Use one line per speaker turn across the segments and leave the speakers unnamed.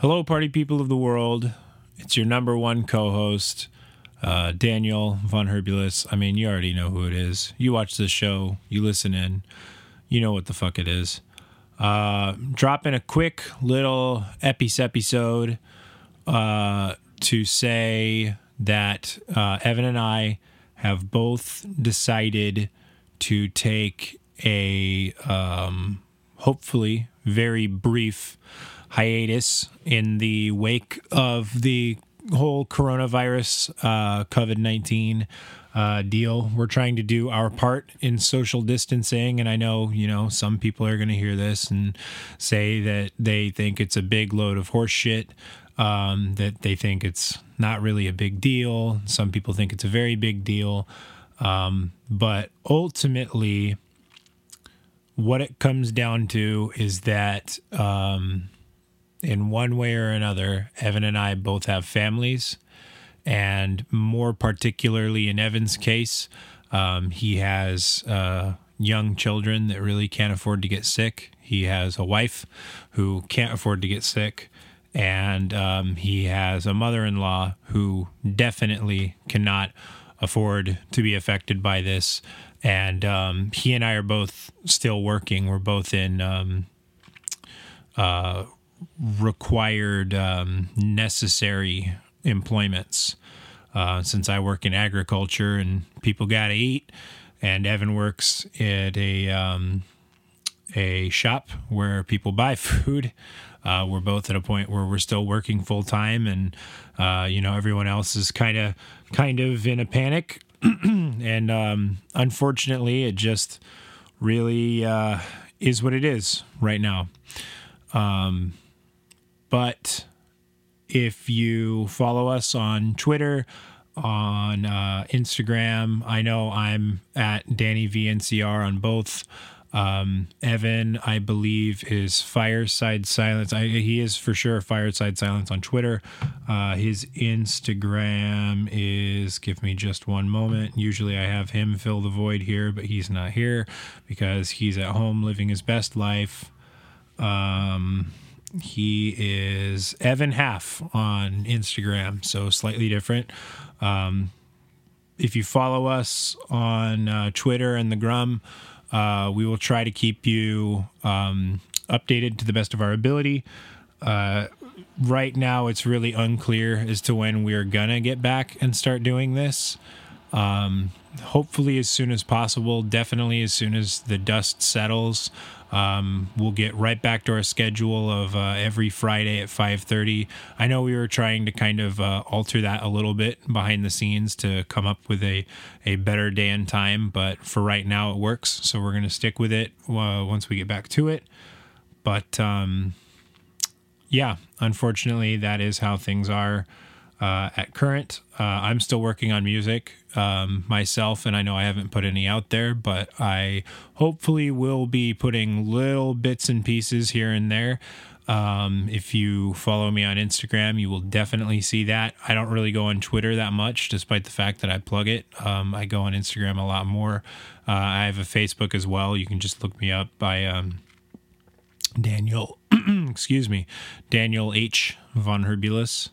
Hello, party people of the world. It's your number one co host, uh, Daniel Von Herbulis. I mean, you already know who it is. You watch this show, you listen in, you know what the fuck it is. Uh, dropping a quick little Epis episode uh, to say that uh, Evan and I have both decided to take a um, hopefully very brief hiatus in the wake of the whole coronavirus uh, COVID 19 uh, deal. We're trying to do our part in social distancing. And I know, you know, some people are going to hear this and say that they think it's a big load of horse shit. Um, that they think it's not really a big deal. Some people think it's a very big deal. Um, but ultimately, what it comes down to is that um, in one way or another, Evan and I both have families. And more particularly in Evan's case, um, he has uh, young children that really can't afford to get sick. He has a wife who can't afford to get sick. And um, he has a mother in law who definitely cannot afford to be affected by this. And um, he and I are both still working. We're both in um, uh, required, um, necessary employments. Uh, since I work in agriculture and people got to eat, and Evan works at a um, a shop where people buy food. Uh, we're both at a point where we're still working full time, and uh, you know everyone else is kind of kind of in a panic. and um, unfortunately, it just really uh, is what it is right now. Um, but if you follow us on Twitter, on uh, Instagram, I know I'm at Danny VNCR on both. Um, Evan, I believe, is Fireside Silence. I, he is for sure Fireside Silence on Twitter. Uh, his Instagram is, give me just one moment. Usually I have him fill the void here, but he's not here because he's at home living his best life. Um, he is Evan Half on Instagram, so slightly different. Um, if you follow us on uh, Twitter and the Grum, uh, we will try to keep you um, updated to the best of our ability. Uh, right now, it's really unclear as to when we're gonna get back and start doing this. Um, hopefully, as soon as possible. Definitely, as soon as the dust settles. Um, we'll get right back to our schedule of uh, every Friday at 5:30. I know we were trying to kind of uh, alter that a little bit behind the scenes to come up with a a better day and time, but for right now it works. So we're gonna stick with it uh, once we get back to it. But um, yeah, unfortunately, that is how things are uh, at current. Uh, I'm still working on music um, myself, and I know I haven't put any out there, but I hopefully will be putting little bits and pieces here and there. Um, if you follow me on Instagram, you will definitely see that. I don't really go on Twitter that much, despite the fact that I plug it. Um, I go on Instagram a lot more. Uh, I have a Facebook as well. You can just look me up by um, Daniel, excuse me, Daniel H. Von Herbulis.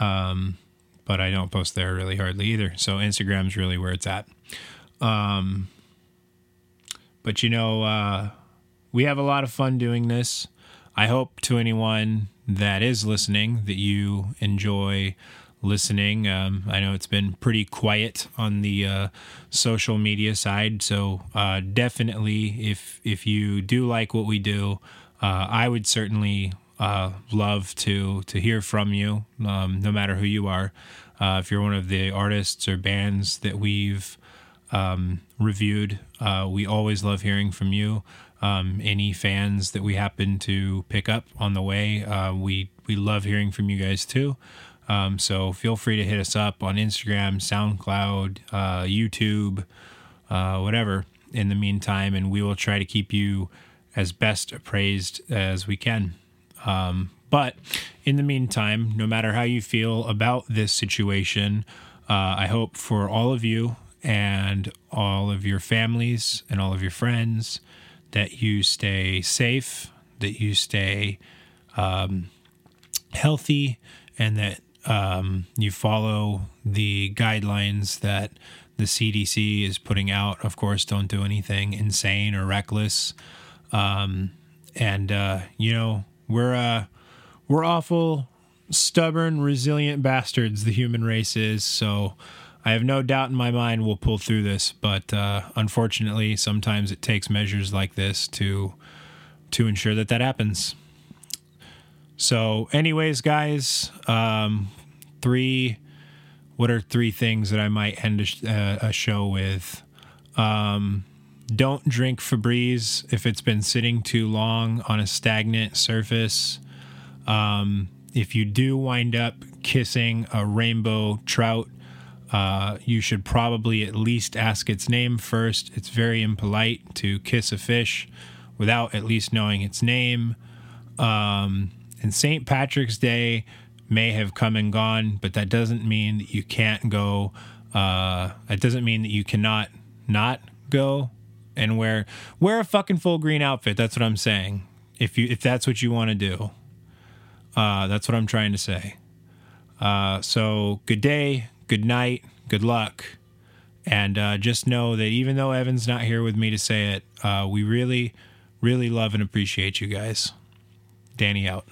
Um, but I don't post there really hardly either. So Instagram's really where it's at. Um, but you know, uh, we have a lot of fun doing this. I hope to anyone that is listening that you enjoy listening. Um, I know it's been pretty quiet on the uh, social media side, so uh, definitely, if if you do like what we do, uh, I would certainly uh, love to to hear from you, um, no matter who you are. Uh, if you're one of the artists or bands that we've um, reviewed, uh, we always love hearing from you. Um, any fans that we happen to pick up on the way, uh, we we love hearing from you guys too. Um, so feel free to hit us up on Instagram, SoundCloud, uh, YouTube, uh, whatever. In the meantime, and we will try to keep you as best appraised as we can. Um, but in the meantime, no matter how you feel about this situation, uh, I hope for all of you and all of your families and all of your friends that you stay safe, that you stay um, healthy and that um, you follow the guidelines that the CDC is putting out. Of course, don't do anything insane or reckless. Um, and uh, you know we're uh, we're awful stubborn, resilient bastards. The human race is so. I have no doubt in my mind we'll pull through this, but uh, unfortunately, sometimes it takes measures like this to to ensure that that happens. So, anyways, guys, um, three. What are three things that I might end a, uh, a show with? Um, don't drink Febreze if it's been sitting too long on a stagnant surface. Um, if you do wind up kissing a rainbow trout, uh, you should probably at least ask its name first. It's very impolite to kiss a fish without at least knowing its name. Um, and St. Patrick's Day may have come and gone, but that doesn't mean that you can't go. Uh, it doesn't mean that you cannot not go and wear wear a fucking full green outfit. That's what I'm saying. If you if that's what you want to do, uh, that's what I'm trying to say. Uh, so good day, good night, good luck, and uh, just know that even though Evan's not here with me to say it, uh, we really, really love and appreciate you guys. Danny out.